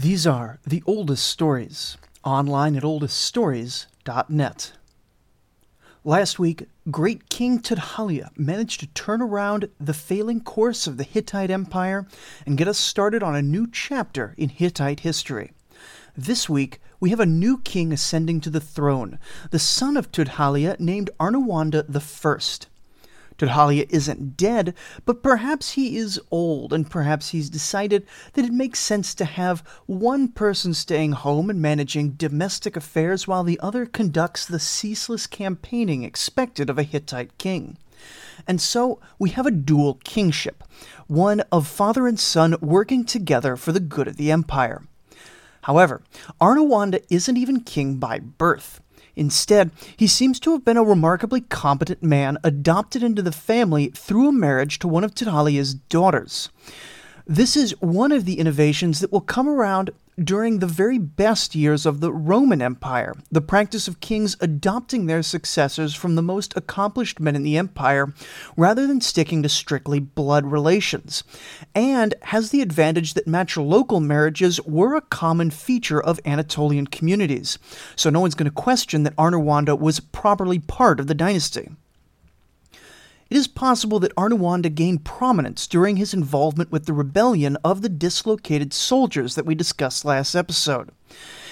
These are the oldest stories, online at oldeststories.net. Last week, great King Tudhaliya managed to turn around the failing course of the Hittite Empire and get us started on a new chapter in Hittite history. This week, we have a new king ascending to the throne, the son of Tudhaliya named Arnawanda I. Tudhaliya isn't dead, but perhaps he is old, and perhaps he's decided that it makes sense to have one person staying home and managing domestic affairs while the other conducts the ceaseless campaigning expected of a Hittite king. And so we have a dual kingship, one of father and son working together for the good of the empire. However, Arnawanda isn't even king by birth. Instead, he seems to have been a remarkably competent man adopted into the family through a marriage to one of Tudhaliya's daughters. This is one of the innovations that will come around during the very best years of the Roman Empire, the practice of kings adopting their successors from the most accomplished men in the empire rather than sticking to strictly blood relations, and has the advantage that matrilocal marriages were a common feature of Anatolian communities, so no one's going to question that Arnawanda was properly part of the dynasty. It is possible that Arnawanda gained prominence during his involvement with the rebellion of the dislocated soldiers that we discussed last episode.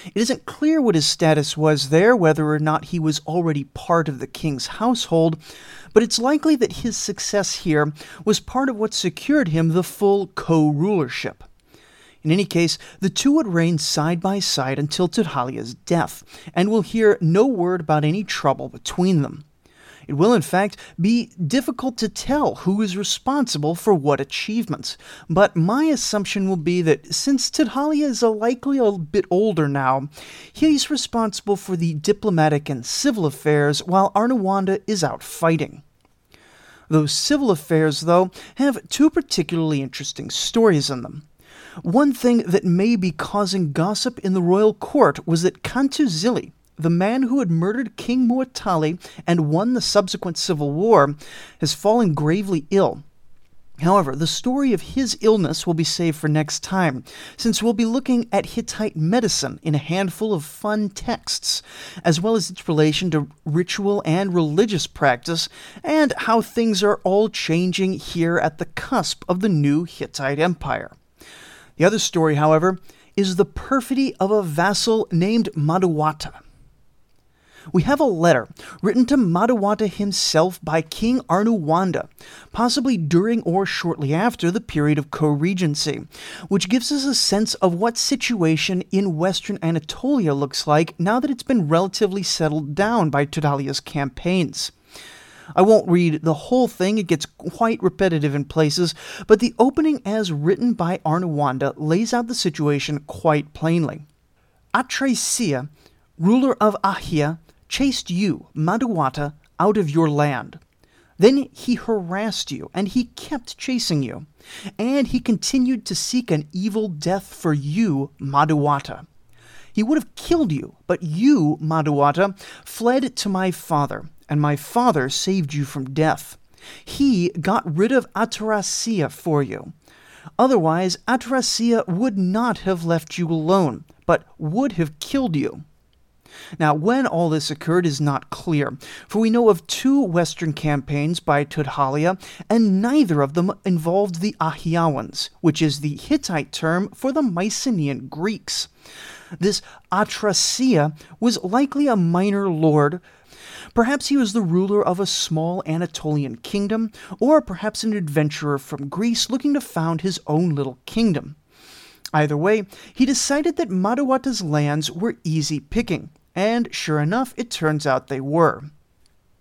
It isn't clear what his status was there, whether or not he was already part of the king's household, but it's likely that his success here was part of what secured him the full co rulership. In any case, the two would reign side by side until Tudhaliya's death, and we'll hear no word about any trouble between them. It will, in fact, be difficult to tell who is responsible for what achievements, but my assumption will be that since Tudhaliya is a likely a bit older now, he's responsible for the diplomatic and civil affairs while Arnawanda is out fighting. Those civil affairs, though, have two particularly interesting stories in them. One thing that may be causing gossip in the royal court was that Kantuzili, the man who had murdered King Muatali and won the subsequent civil war, has fallen gravely ill. However, the story of his illness will be saved for next time, since we'll be looking at Hittite medicine in a handful of fun texts, as well as its relation to ritual and religious practice, and how things are all changing here at the cusp of the new Hittite Empire. The other story, however, is the perfidy of a vassal named Madawata we have a letter written to Madawata himself by King Arnuwanda, possibly during or shortly after the period of co regency, which gives us a sense of what situation in western Anatolia looks like now that it's been relatively settled down by Tudhaliya's campaigns. I won't read the whole thing, it gets quite repetitive in places, but the opening as written by Arnawanda lays out the situation quite plainly. Atrasia, ruler of Ahia, chased you, Madawata, out of your land. Then he harassed you, and he kept chasing you. And he continued to seek an evil death for you, Madawata. He would have killed you, but you, Madawata, fled to my father, and my father saved you from death. He got rid of Atarasia for you. Otherwise, Atarasia would not have left you alone, but would have killed you. Now, when all this occurred is not clear, for we know of two Western campaigns by Tudhaliya, and neither of them involved the Ahiawans, which is the Hittite term for the Mycenaean Greeks. This Atrasia was likely a minor lord Perhaps he was the ruler of a small Anatolian kingdom, or perhaps an adventurer from Greece looking to found his own little kingdom. Either way, he decided that Madawata's lands were easy picking, and sure enough, it turns out they were.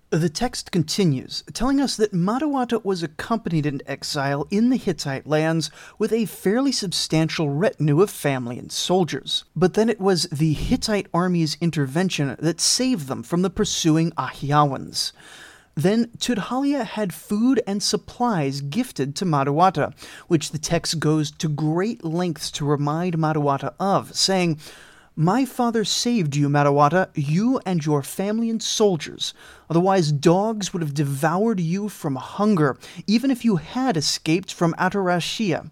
The text continues, telling us that Madawata was accompanied in exile in the Hittite lands with a fairly substantial retinue of family and soldiers. But then it was the Hittite army's intervention that saved them from the pursuing Ahiawans. Then Tudhaliya had food and supplies gifted to Madawata, which the text goes to great lengths to remind Madawata of, saying, my father saved you, Madawata, you and your family and soldiers. Otherwise, dogs would have devoured you from hunger, even if you had escaped from Atarashia.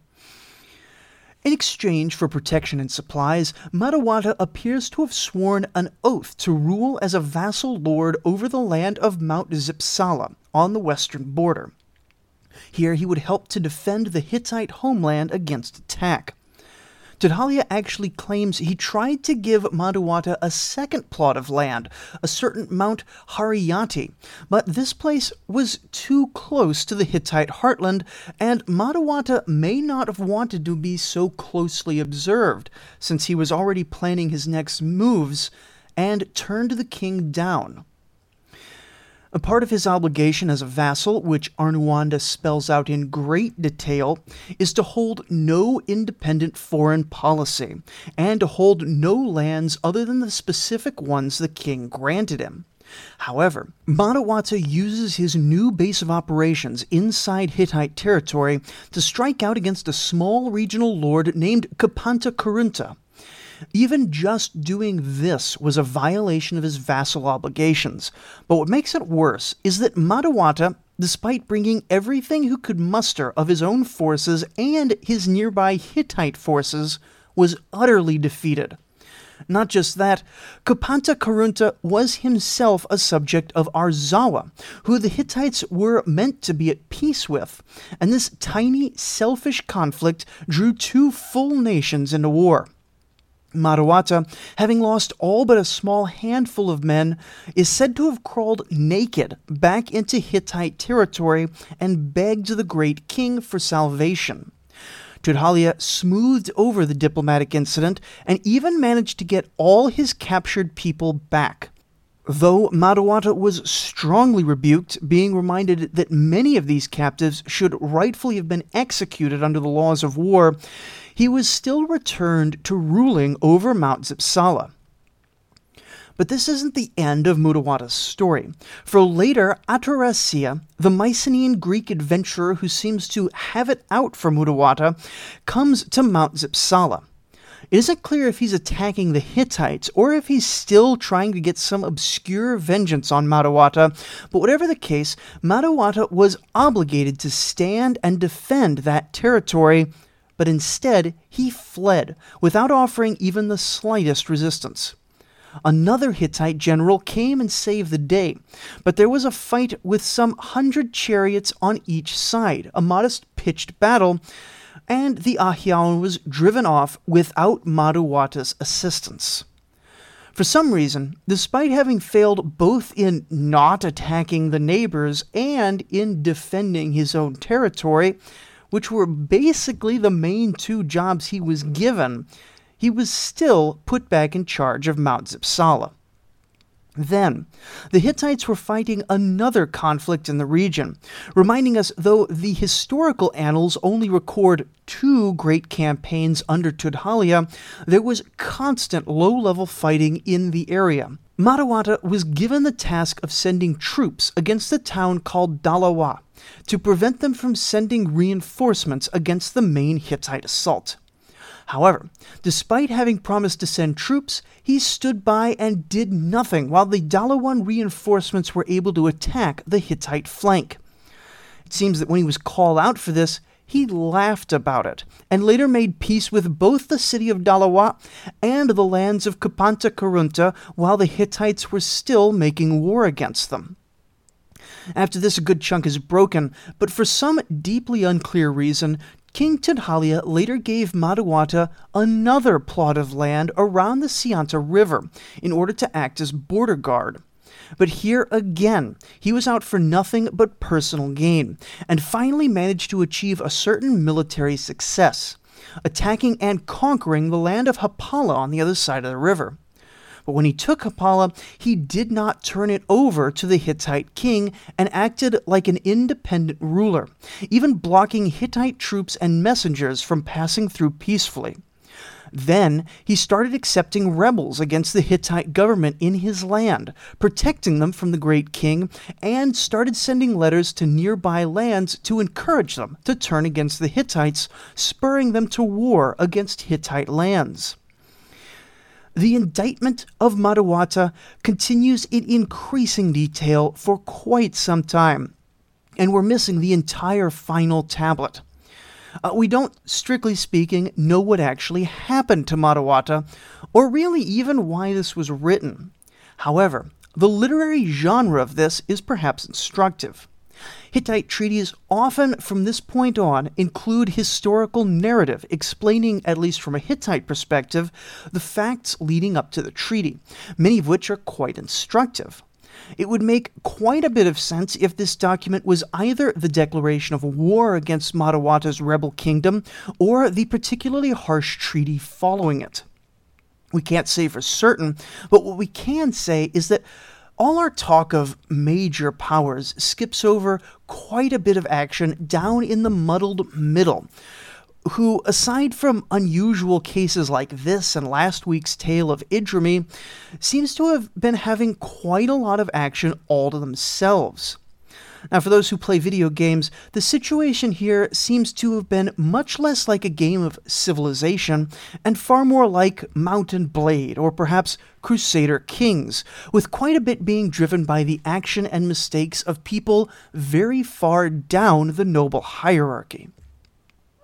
In exchange for protection and supplies, Madawata appears to have sworn an oath to rule as a vassal lord over the land of Mount Zipsala on the western border. Here he would help to defend the Hittite homeland against attack. Tudhaliya actually claims he tried to give Madawata a second plot of land, a certain Mount Hariyati, but this place was too close to the Hittite heartland, and Madawata may not have wanted to be so closely observed, since he was already planning his next moves, and turned the king down. A part of his obligation as a vassal, which Arnuwanda spells out in great detail, is to hold no independent foreign policy, and to hold no lands other than the specific ones the king granted him. However, Madawata uses his new base of operations inside Hittite territory to strike out against a small regional lord named Kapanta Kurunta, even just doing this was a violation of his vassal obligations. But what makes it worse is that Madawata, despite bringing everything he could muster of his own forces and his nearby Hittite forces, was utterly defeated. Not just that, Kapanta Karunta was himself a subject of Arzawa, who the Hittites were meant to be at peace with, and this tiny, selfish conflict drew two full nations into war. Madawata, having lost all but a small handful of men, is said to have crawled naked back into Hittite territory and begged the great king for salvation. Tudhaliya smoothed over the diplomatic incident and even managed to get all his captured people back. Though Madawata was strongly rebuked, being reminded that many of these captives should rightfully have been executed under the laws of war, he was still returned to ruling over Mount Zipsala. But this isn't the end of Mudawata's story, for later Atarasiya, the Mycenaean Greek adventurer who seems to have it out for Mudawata, comes to Mount Zipsala. It isn't clear if he's attacking the Hittites or if he's still trying to get some obscure vengeance on Madawata, but whatever the case, Madawata was obligated to stand and defend that territory but instead he fled without offering even the slightest resistance. Another Hittite general came and saved the day, but there was a fight with some hundred chariots on each side, a modest pitched battle, and the Ahyawan was driven off without Madawata's assistance. For some reason, despite having failed both in not attacking the neighbors and in defending his own territory, which were basically the main two jobs he was given, he was still put back in charge of Mount Zipsala. Then, the Hittites were fighting another conflict in the region, reminding us though the historical annals only record two great campaigns under Tudhaliya, there was constant low level fighting in the area. Madawata was given the task of sending troops against a town called Dalawa, to prevent them from sending reinforcements against the main Hittite assault. However, despite having promised to send troops, he stood by and did nothing while the Dalawan reinforcements were able to attack the Hittite flank. It seems that when he was called out for this, he laughed about it and later made peace with both the city of Dalawa and the lands of Kapanta Karunta while the Hittites were still making war against them. After this, a good chunk is broken, but for some deeply unclear reason, King Tudhaliya later gave Madawata another plot of land around the Sianta River in order to act as border guard. But here again, he was out for nothing but personal gain, and finally managed to achieve a certain military success, attacking and conquering the land of Hapala on the other side of the river. But when he took Hapala, he did not turn it over to the Hittite king and acted like an independent ruler, even blocking Hittite troops and messengers from passing through peacefully. Then he started accepting rebels against the Hittite government in his land, protecting them from the great king, and started sending letters to nearby lands to encourage them to turn against the Hittites, spurring them to war against Hittite lands. The indictment of Madawata continues in increasing detail for quite some time, and we're missing the entire final tablet. Uh, we don't, strictly speaking, know what actually happened to Madawata, or really even why this was written. However, the literary genre of this is perhaps instructive. Hittite treaties often, from this point on, include historical narrative explaining, at least from a Hittite perspective, the facts leading up to the treaty, many of which are quite instructive. It would make quite a bit of sense if this document was either the declaration of war against Matawata's rebel kingdom or the particularly harsh treaty following it. We can't say for certain, but what we can say is that all our talk of major powers skips over quite a bit of action down in the muddled middle, who, aside from unusual cases like this and last week's tale of Idrimi, seems to have been having quite a lot of action all to themselves. Now, for those who play video games, the situation here seems to have been much less like a game of civilization and far more like Mount & Blade or perhaps Crusader Kings, with quite a bit being driven by the action and mistakes of people very far down the noble hierarchy.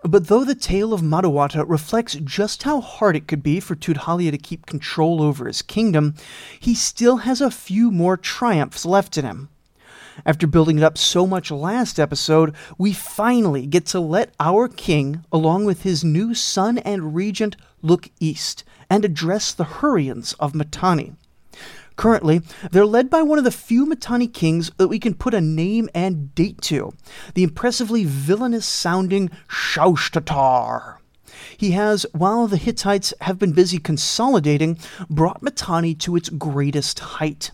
But though the tale of Madawata reflects just how hard it could be for Tudhaliya to keep control over his kingdom, he still has a few more triumphs left in him. After building it up so much last episode, we finally get to let our king, along with his new son and regent, look east and address the Hurrians of Mitanni. Currently, they're led by one of the few Mitanni kings that we can put a name and date to the impressively villainous sounding Shaushtatar. He has, while the Hittites have been busy consolidating, brought Mitanni to its greatest height.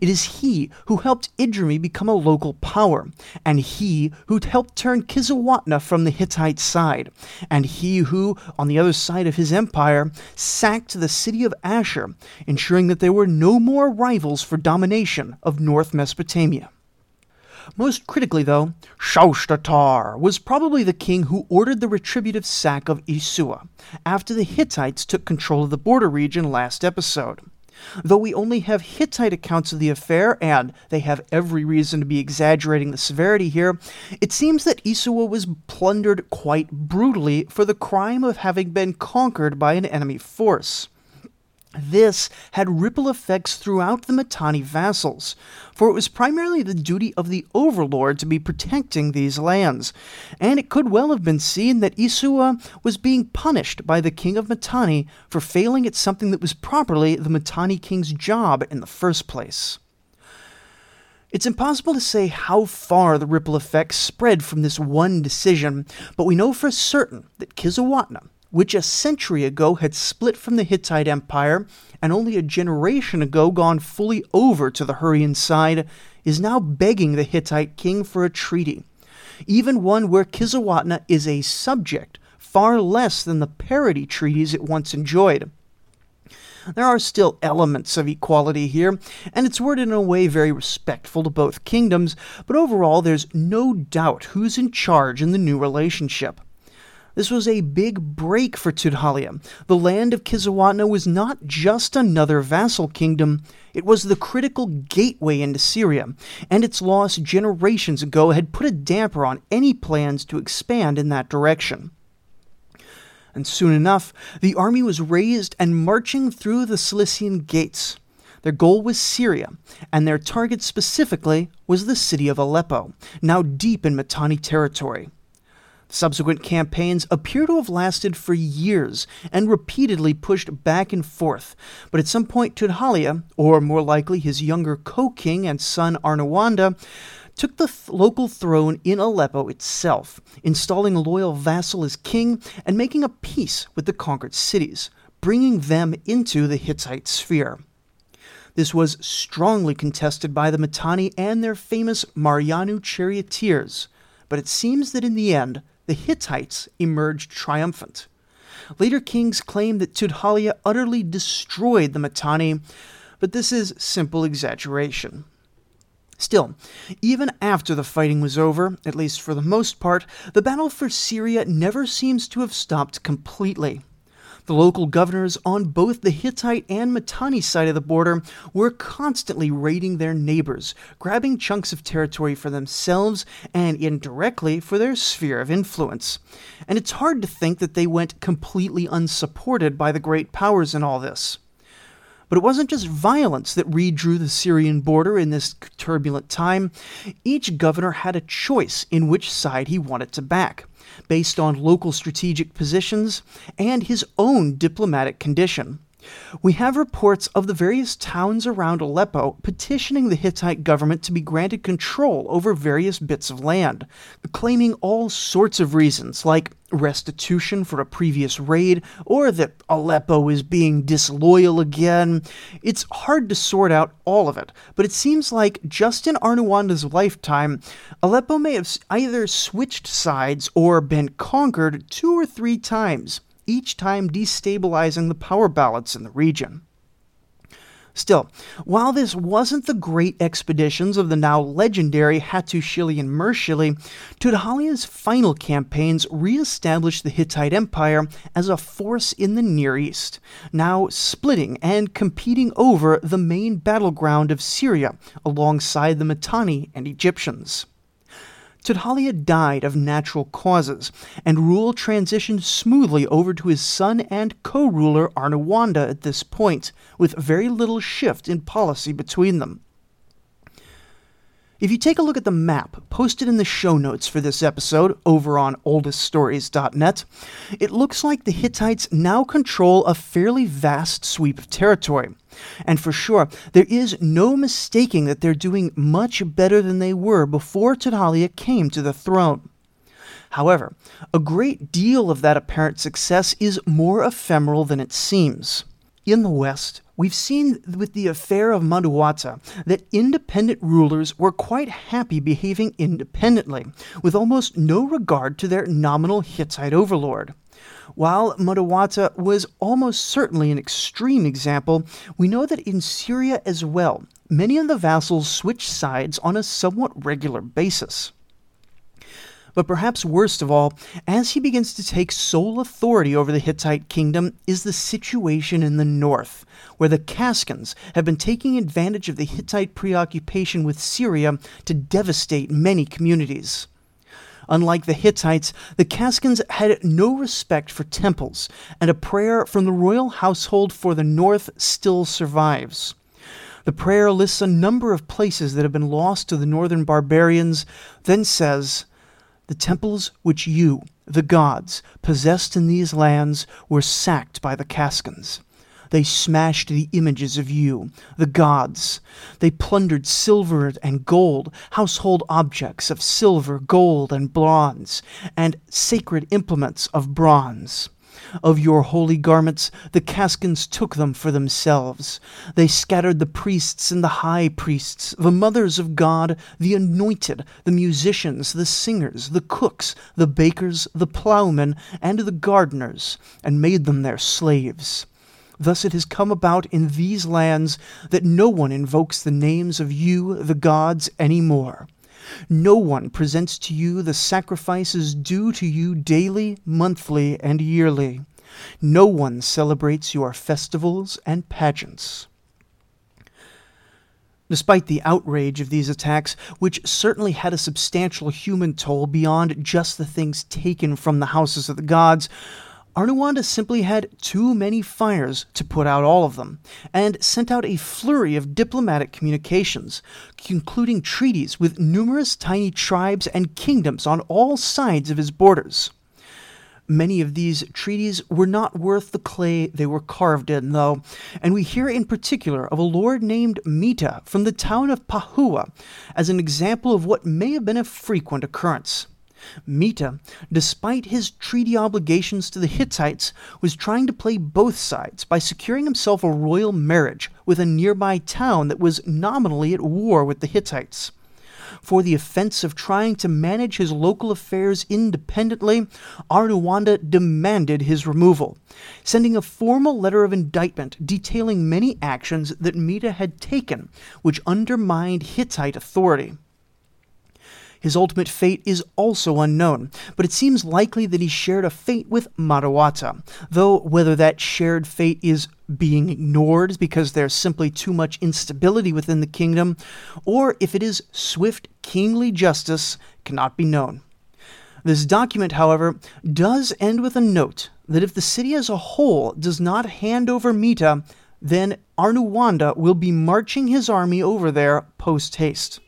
It is he who helped Idrimi become a local power, and he who helped turn Kizzuwatna from the Hittite side, and he who, on the other side of his empire, sacked the city of Ashur, ensuring that there were no more rivals for domination of North Mesopotamia. Most critically, though, Shaushtatar was probably the king who ordered the retributive sack of Isua after the Hittites took control of the border region last episode. Though we only have Hittite accounts of the affair, and they have every reason to be exaggerating the severity here, it seems that Isua was plundered quite brutally for the crime of having been conquered by an enemy force. This had ripple effects throughout the Mitanni vassals, for it was primarily the duty of the overlord to be protecting these lands, and it could well have been seen that Isua was being punished by the king of Mitanni for failing at something that was properly the Mitanni king's job in the first place. It's impossible to say how far the ripple effects spread from this one decision, but we know for certain that Kizzuwatna, which a century ago had split from the Hittite Empire and only a generation ago gone fully over to the Hurrian side, is now begging the Hittite king for a treaty, even one where Kizzuwatna is a subject, far less than the parity treaties it once enjoyed. There are still elements of equality here, and it's worded in a way very respectful to both kingdoms, but overall there's no doubt who's in charge in the new relationship. This was a big break for Tudhaliya. The land of Kizzuwatna was not just another vassal kingdom, it was the critical gateway into Syria, and its loss generations ago had put a damper on any plans to expand in that direction. And soon enough, the army was raised and marching through the Cilician gates. Their goal was Syria, and their target specifically was the city of Aleppo, now deep in Mitanni territory. Subsequent campaigns appear to have lasted for years and repeatedly pushed back and forth, but at some point Tudhaliya, or more likely his younger co-king and son Arnawanda, took the th- local throne in Aleppo itself, installing a loyal vassal as king and making a peace with the conquered cities, bringing them into the Hittite sphere. This was strongly contested by the Mitanni and their famous Marianu charioteers, but it seems that in the end, the Hittites emerged triumphant. Later kings claim that Tudhaliya utterly destroyed the Mitanni, but this is simple exaggeration. Still, even after the fighting was over, at least for the most part, the battle for Syria never seems to have stopped completely. The local governors on both the Hittite and Mitanni side of the border were constantly raiding their neighbors, grabbing chunks of territory for themselves and indirectly for their sphere of influence. And it's hard to think that they went completely unsupported by the great powers in all this. But it wasn't just violence that redrew the Syrian border in this turbulent time. Each governor had a choice in which side he wanted to back, based on local strategic positions and his own diplomatic condition. We have reports of the various towns around Aleppo petitioning the Hittite government to be granted control over various bits of land, claiming all sorts of reasons, like restitution for a previous raid, or that Aleppo is being disloyal again. It's hard to sort out all of it, but it seems like just in Arnuwanda's lifetime, Aleppo may have either switched sides or been conquered two or three times each time destabilizing the power balance in the region. Still, while this wasn't the great expeditions of the now legendary Hattushili and Mursili, Tudhaliya's final campaigns re-established the Hittite Empire as a force in the Near East, now splitting and competing over the main battleground of Syria alongside the Mitanni and Egyptians. Tudhaliya died of natural causes, and rule transitioned smoothly over to his son and co ruler Arnawanda at this point, with very little shift in policy between them. If you take a look at the map posted in the show notes for this episode over on oldeststories.net, it looks like the Hittites now control a fairly vast sweep of territory. And for sure, there is no mistaking that they're doing much better than they were before Tudhaliya came to the throne. However, a great deal of that apparent success is more ephemeral than it seems. In the West, we've seen with the affair of Maduwata that independent rulers were quite happy behaving independently, with almost no regard to their nominal Hittite overlord. While Maduwata was almost certainly an extreme example, we know that in Syria as well, many of the vassals switched sides on a somewhat regular basis. But perhaps worst of all, as he begins to take sole authority over the Hittite kingdom, is the situation in the north, where the Kaskans have been taking advantage of the Hittite preoccupation with Syria to devastate many communities. Unlike the Hittites, the Kaskans had no respect for temples, and a prayer from the royal household for the north still survives. The prayer lists a number of places that have been lost to the northern barbarians, then says, the temples which you, the gods, possessed in these lands were sacked by the Kaskans. They smashed the images of you, the gods. They plundered silver and gold, household objects of silver, gold, and bronze, and sacred implements of bronze. Of your holy garments the Kaskans took them for themselves. They scattered the priests and the high priests, the mothers of God, the anointed, the musicians, the singers, the cooks, the bakers, the plowmen, and the gardeners, and made them their slaves. Thus it has come about in these lands that no one invokes the names of you, the gods, any more. No one presents to you the sacrifices due to you daily, monthly, and yearly. No one celebrates your festivals and pageants. Despite the outrage of these attacks, which certainly had a substantial human toll beyond just the things taken from the houses of the gods, Arnuwanda simply had too many fires to put out all of them, and sent out a flurry of diplomatic communications, concluding treaties with numerous tiny tribes and kingdoms on all sides of his borders. Many of these treaties were not worth the clay they were carved in, though, and we hear in particular of a lord named Mita from the town of Pahua as an example of what may have been a frequent occurrence. Mita, despite his treaty obligations to the Hittites, was trying to play both sides by securing himself a royal marriage with a nearby town that was nominally at war with the Hittites. For the offense of trying to manage his local affairs independently, Arnuwanda demanded his removal, sending a formal letter of indictment detailing many actions that Mita had taken which undermined Hittite authority. His ultimate fate is also unknown, but it seems likely that he shared a fate with Madawata, though whether that shared fate is being ignored because there's simply too much instability within the kingdom, or if it is swift kingly justice, cannot be known. This document, however, does end with a note that if the city as a whole does not hand over Mita, then Arnuwanda will be marching his army over there post haste.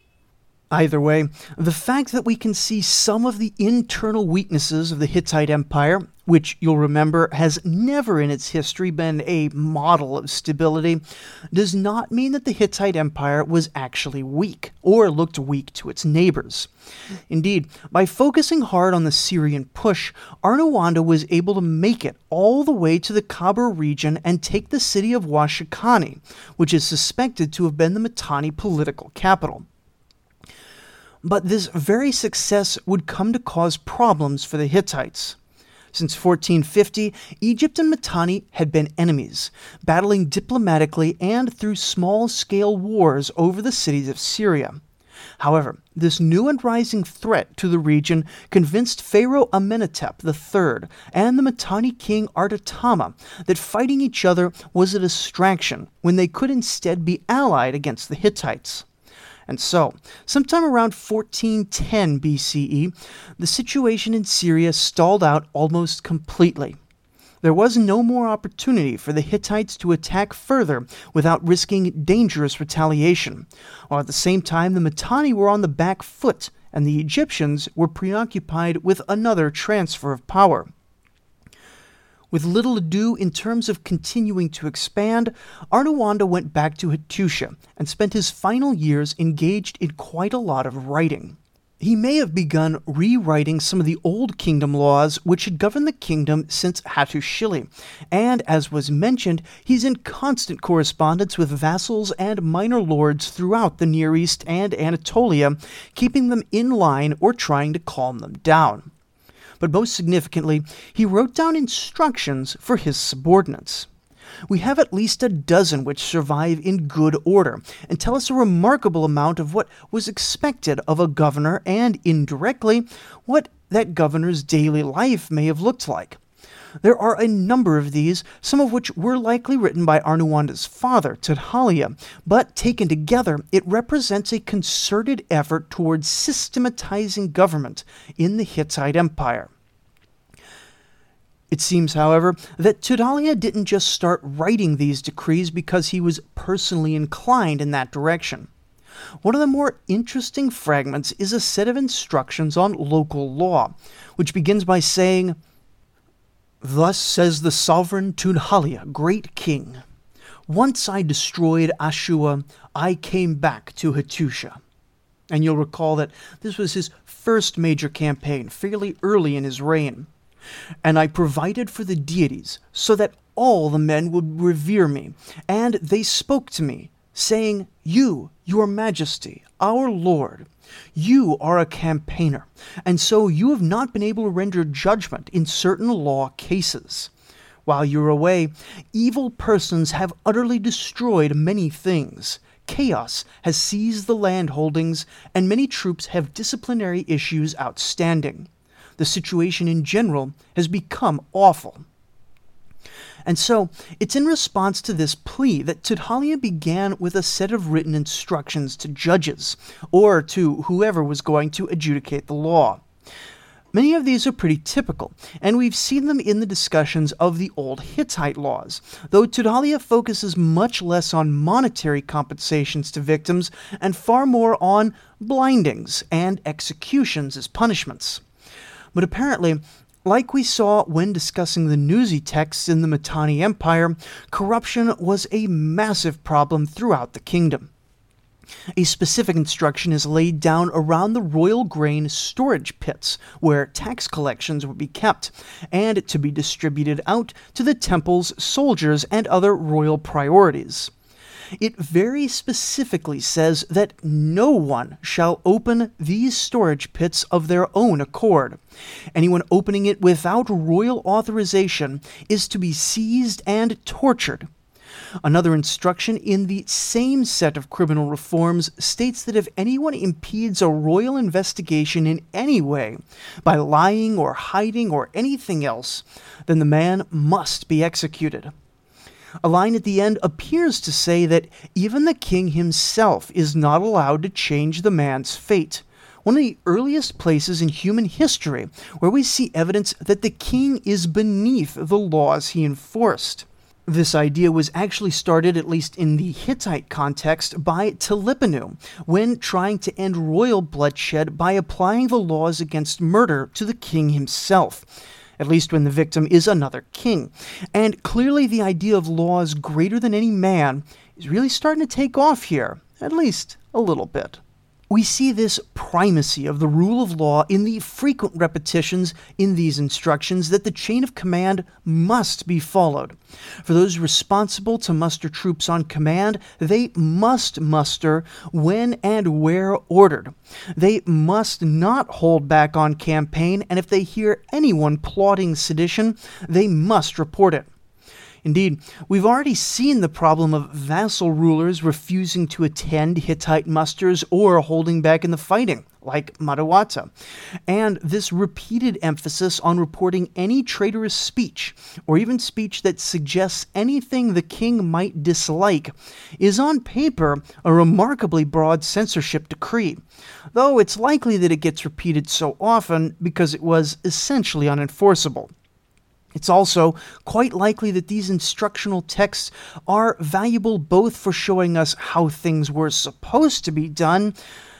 Either way, the fact that we can see some of the internal weaknesses of the Hittite Empire, which you'll remember has never in its history been a model of stability, does not mean that the Hittite Empire was actually weak or looked weak to its neighbors. Indeed, by focusing hard on the Syrian push, Arnuwanda was able to make it all the way to the Khabur region and take the city of Washakani, which is suspected to have been the Mitanni political capital. But this very success would come to cause problems for the Hittites. Since 1450, Egypt and Mitanni had been enemies, battling diplomatically and through small scale wars over the cities of Syria. However, this new and rising threat to the region convinced Pharaoh Amenhotep III and the Mitanni king Artatama that fighting each other was a distraction when they could instead be allied against the Hittites. And so, sometime around 1410 BCE, the situation in Syria stalled out almost completely. There was no more opportunity for the Hittites to attack further without risking dangerous retaliation, while at the same time the Mitanni were on the back foot and the Egyptians were preoccupied with another transfer of power. With little ado in terms of continuing to expand, Arnuwanda went back to Hattusha and spent his final years engaged in quite a lot of writing. He may have begun rewriting some of the old kingdom laws which had governed the kingdom since Hattushili, and as was mentioned, he's in constant correspondence with vassals and minor lords throughout the Near East and Anatolia, keeping them in line or trying to calm them down but most significantly, he wrote down instructions for his subordinates. We have at least a dozen which survive in good order and tell us a remarkable amount of what was expected of a governor and, indirectly, what that governor's daily life may have looked like. There are a number of these, some of which were likely written by Arnuwanda's father, Tudhaliya, but taken together, it represents a concerted effort towards systematizing government in the Hittite Empire. It seems, however, that Tudhaliya didn't just start writing these decrees because he was personally inclined in that direction. One of the more interesting fragments is a set of instructions on local law, which begins by saying, Thus says the sovereign Tudhaliya, great king. Once I destroyed Ashua, I came back to Hattusha. And you'll recall that this was his first major campaign, fairly early in his reign. And I provided for the deities, so that all the men would revere me. And they spoke to me, saying, You, your majesty, our lord, you are a campaigner, and so you have not been able to render judgment in certain law cases. While you're away, evil persons have utterly destroyed many things. Chaos has seized the land holdings, and many troops have disciplinary issues outstanding. The situation in general has become awful. And so, it's in response to this plea that Tudhaliya began with a set of written instructions to judges, or to whoever was going to adjudicate the law. Many of these are pretty typical, and we've seen them in the discussions of the old Hittite laws, though Tudhaliya focuses much less on monetary compensations to victims and far more on blindings and executions as punishments. But apparently, like we saw when discussing the Nuzi texts in the Mitanni Empire, corruption was a massive problem throughout the kingdom. A specific instruction is laid down around the royal grain storage pits, where tax collections would be kept, and to be distributed out to the temples, soldiers, and other royal priorities it very specifically says that no one shall open these storage pits of their own accord. Anyone opening it without royal authorization is to be seized and tortured. Another instruction in the same set of criminal reforms states that if anyone impedes a royal investigation in any way, by lying or hiding or anything else, then the man must be executed. A line at the end appears to say that even the king himself is not allowed to change the man's fate one of the earliest places in human history where we see evidence that the king is beneath the laws he enforced. This idea was actually started, at least in the Hittite context, by Telipinu when trying to end royal bloodshed by applying the laws against murder to the king himself at least when the victim is another king. And clearly, the idea of laws greater than any man is really starting to take off here, at least a little bit. We see this primacy of the rule of law in the frequent repetitions in these instructions that the chain of command must be followed. For those responsible to muster troops on command, they must muster when and where ordered. They must not hold back on campaign, and if they hear anyone plotting sedition, they must report it. Indeed, we've already seen the problem of vassal rulers refusing to attend Hittite musters or holding back in the fighting, like Matawata. And this repeated emphasis on reporting any traitorous speech, or even speech that suggests anything the king might dislike, is on paper a remarkably broad censorship decree, though it's likely that it gets repeated so often because it was essentially unenforceable. It's also quite likely that these instructional texts are valuable both for showing us how things were supposed to be done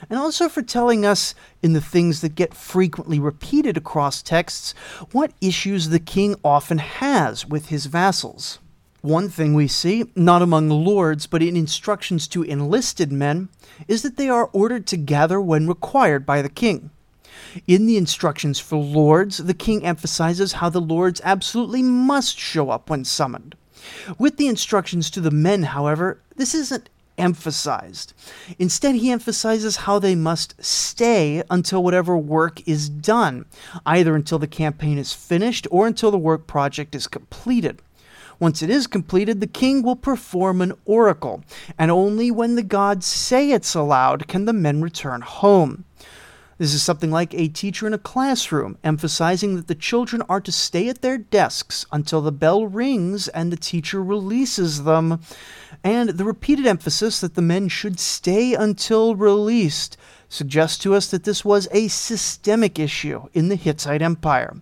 and also for telling us, in the things that get frequently repeated across texts, what issues the king often has with his vassals. One thing we see, not among lords but in instructions to enlisted men, is that they are ordered to gather when required by the king. In the instructions for lords, the king emphasizes how the lords absolutely must show up when summoned. With the instructions to the men, however, this isn't emphasized. Instead, he emphasizes how they must stay until whatever work is done, either until the campaign is finished or until the work project is completed. Once it is completed, the king will perform an oracle, and only when the gods say it's allowed can the men return home. This is something like a teacher in a classroom emphasizing that the children are to stay at their desks until the bell rings and the teacher releases them, and the repeated emphasis that the men should stay until released suggests to us that this was a systemic issue in the Hittite Empire.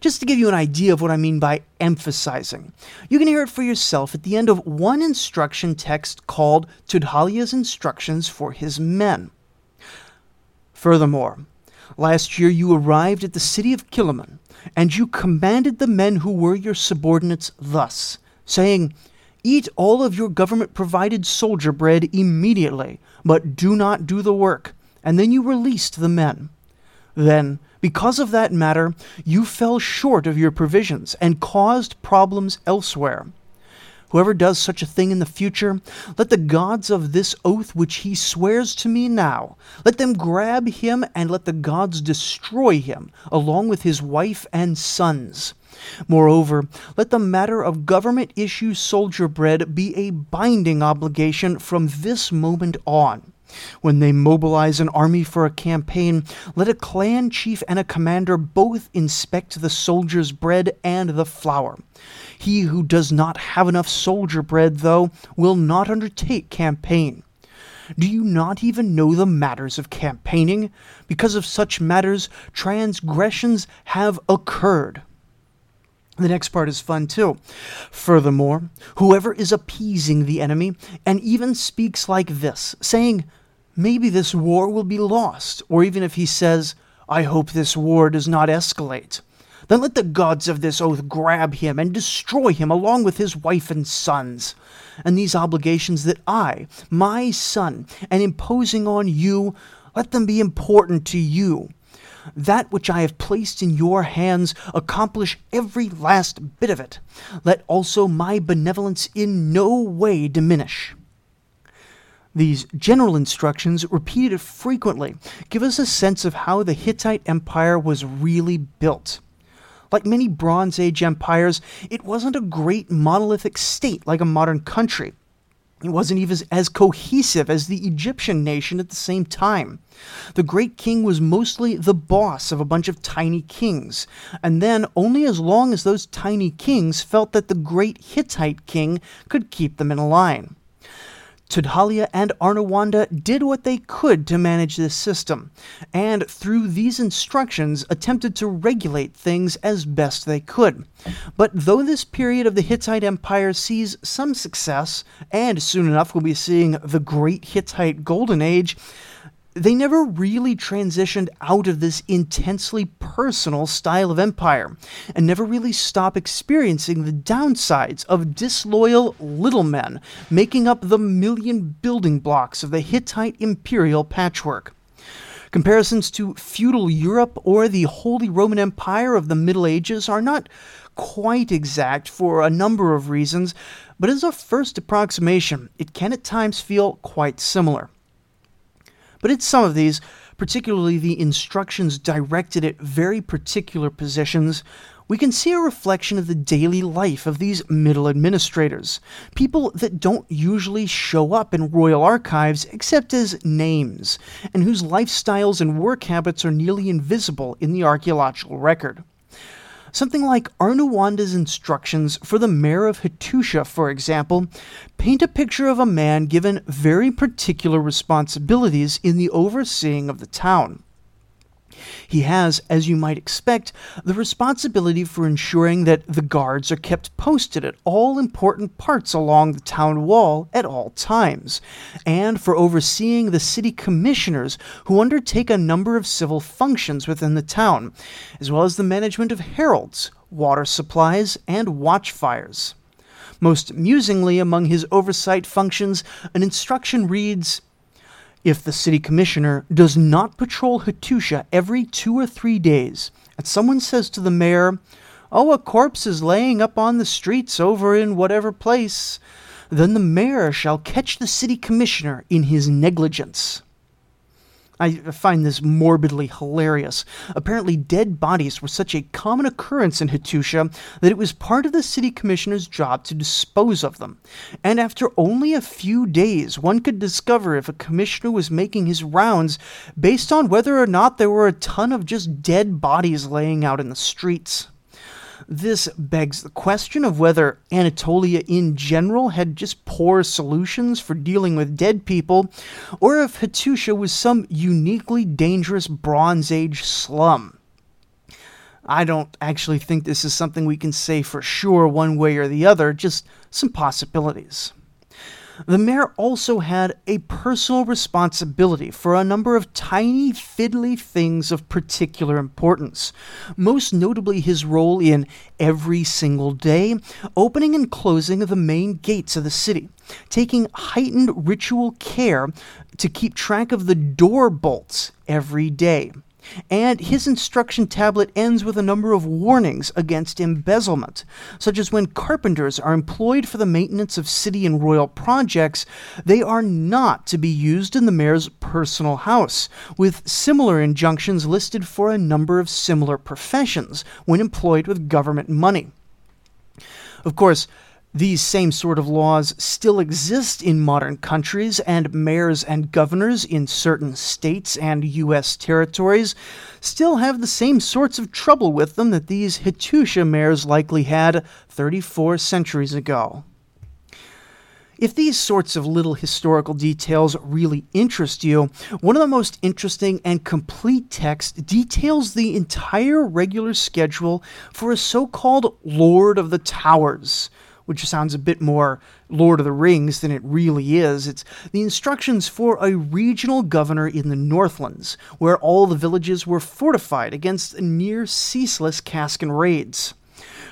Just to give you an idea of what I mean by emphasizing, you can hear it for yourself at the end of one instruction text called Tudhaliya's Instructions for His Men. Furthermore, last year you arrived at the city of Kiliman, and you commanded the men who were your subordinates thus, saying, Eat all of your government provided soldier bread immediately, but do not do the work. And then you released the men. Then, because of that matter, you fell short of your provisions and caused problems elsewhere. Whoever does such a thing in the future, let the gods of this oath which he swears to me now, let them grab him and let the gods destroy him, along with his wife and sons. Moreover, let the matter of government issue soldier bread be a binding obligation from this moment on. When they mobilize an army for a campaign, let a clan chief and a commander both inspect the soldier's bread and the flour. He who does not have enough soldier bread, though, will not undertake campaign. Do you not even know the matters of campaigning? Because of such matters, transgressions have occurred. The next part is fun too. Furthermore, whoever is appeasing the enemy and even speaks like this, saying, Maybe this war will be lost, or even if he says, I hope this war does not escalate, then let the gods of this oath grab him and destroy him along with his wife and sons. And these obligations that I, my son, am imposing on you, let them be important to you. That which I have placed in your hands, accomplish every last bit of it. Let also my benevolence in no way diminish. These general instructions, repeated frequently, give us a sense of how the Hittite Empire was really built. Like many Bronze Age empires, it wasn't a great monolithic state like a modern country. It wasn't even as cohesive as the Egyptian nation at the same time. The great king was mostly the boss of a bunch of tiny kings, and then only as long as those tiny kings felt that the great Hittite king could keep them in line. Tudhaliya and Arnawanda did what they could to manage this system, and through these instructions attempted to regulate things as best they could. But though this period of the Hittite Empire sees some success, and soon enough we'll be seeing the Great Hittite Golden Age, they never really transitioned out of this intensely personal style of empire and never really stop experiencing the downsides of disloyal little men making up the million building blocks of the Hittite imperial patchwork. Comparisons to feudal Europe or the Holy Roman Empire of the Middle Ages are not quite exact for a number of reasons, but as a first approximation, it can at times feel quite similar. But in some of these, particularly the instructions directed at very particular positions, we can see a reflection of the daily life of these middle administrators, people that don't usually show up in royal archives except as names, and whose lifestyles and work habits are nearly invisible in the archaeological record. Something like Arnuwanda's instructions for the mayor of Hattusha, for example, paint a picture of a man given very particular responsibilities in the overseeing of the town. He has, as you might expect, the responsibility for ensuring that the guards are kept posted at all important parts along the town wall at all times, and for overseeing the city commissioners who undertake a number of civil functions within the town, as well as the management of heralds, water supplies, and watchfires. Most amusingly, among his oversight functions, an instruction reads if the city commissioner does not patrol Hattusha every two or three days, and someone says to the mayor, Oh, a corpse is laying up on the streets over in whatever place, then the mayor shall catch the city commissioner in his negligence. I find this morbidly hilarious. Apparently, dead bodies were such a common occurrence in Hattusha that it was part of the city commissioner's job to dispose of them. And after only a few days, one could discover if a commissioner was making his rounds based on whether or not there were a ton of just dead bodies laying out in the streets. This begs the question of whether Anatolia in general had just poor solutions for dealing with dead people, or if Hattusha was some uniquely dangerous Bronze Age slum. I don't actually think this is something we can say for sure one way or the other, just some possibilities. The mayor also had a personal responsibility for a number of tiny, fiddly things of particular importance, most notably his role in every single day opening and closing of the main gates of the city, taking heightened ritual care to keep track of the door bolts every day and his instruction tablet ends with a number of warnings against embezzlement, such as when carpenters are employed for the maintenance of city and royal projects, they are not to be used in the mayor's personal house, with similar injunctions listed for a number of similar professions when employed with government money. Of course, these same sort of laws still exist in modern countries, and mayors and governors in certain states and U.S. territories still have the same sorts of trouble with them that these Hattusha mayors likely had 34 centuries ago. If these sorts of little historical details really interest you, one of the most interesting and complete texts details the entire regular schedule for a so called Lord of the Towers which sounds a bit more Lord of the Rings than it really is. It's the instructions for a regional governor in the Northlands, where all the villages were fortified against near ceaseless Kaskin raids.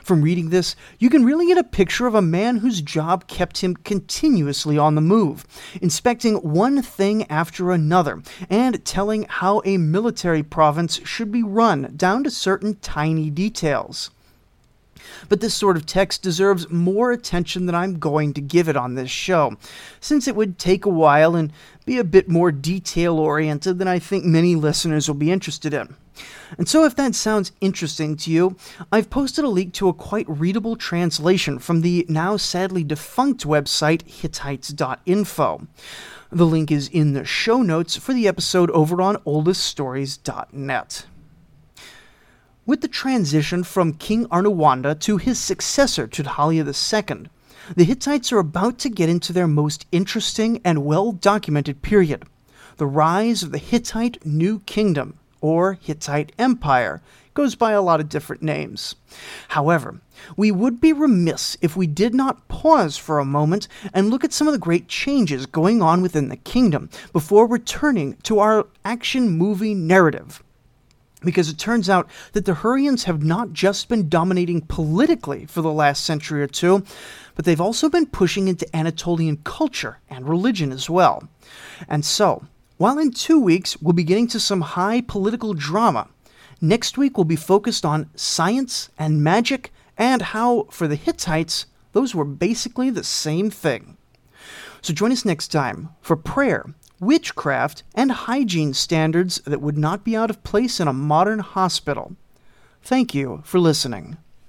From reading this, you can really get a picture of a man whose job kept him continuously on the move, inspecting one thing after another, and telling how a military province should be run down to certain tiny details. But this sort of text deserves more attention than I'm going to give it on this show, since it would take a while and be a bit more detail oriented than I think many listeners will be interested in. And so, if that sounds interesting to you, I've posted a link to a quite readable translation from the now sadly defunct website Hittites.info. The link is in the show notes for the episode over on oldeststories.net. With the transition from King Arnuwanda to his successor, Tudhaliya II, the Hittites are about to get into their most interesting and well documented period the rise of the Hittite New Kingdom, or Hittite Empire. Goes by a lot of different names. However, we would be remiss if we did not pause for a moment and look at some of the great changes going on within the kingdom before returning to our action movie narrative because it turns out that the Hurrians have not just been dominating politically for the last century or two, but they've also been pushing into Anatolian culture and religion as well. And so, while in two weeks we'll be getting to some high political drama, next week we'll be focused on science and magic and how, for the Hittites, those were basically the same thing. So join us next time for prayer witchcraft, and hygiene standards that would not be out of place in a modern hospital. Thank you for listening.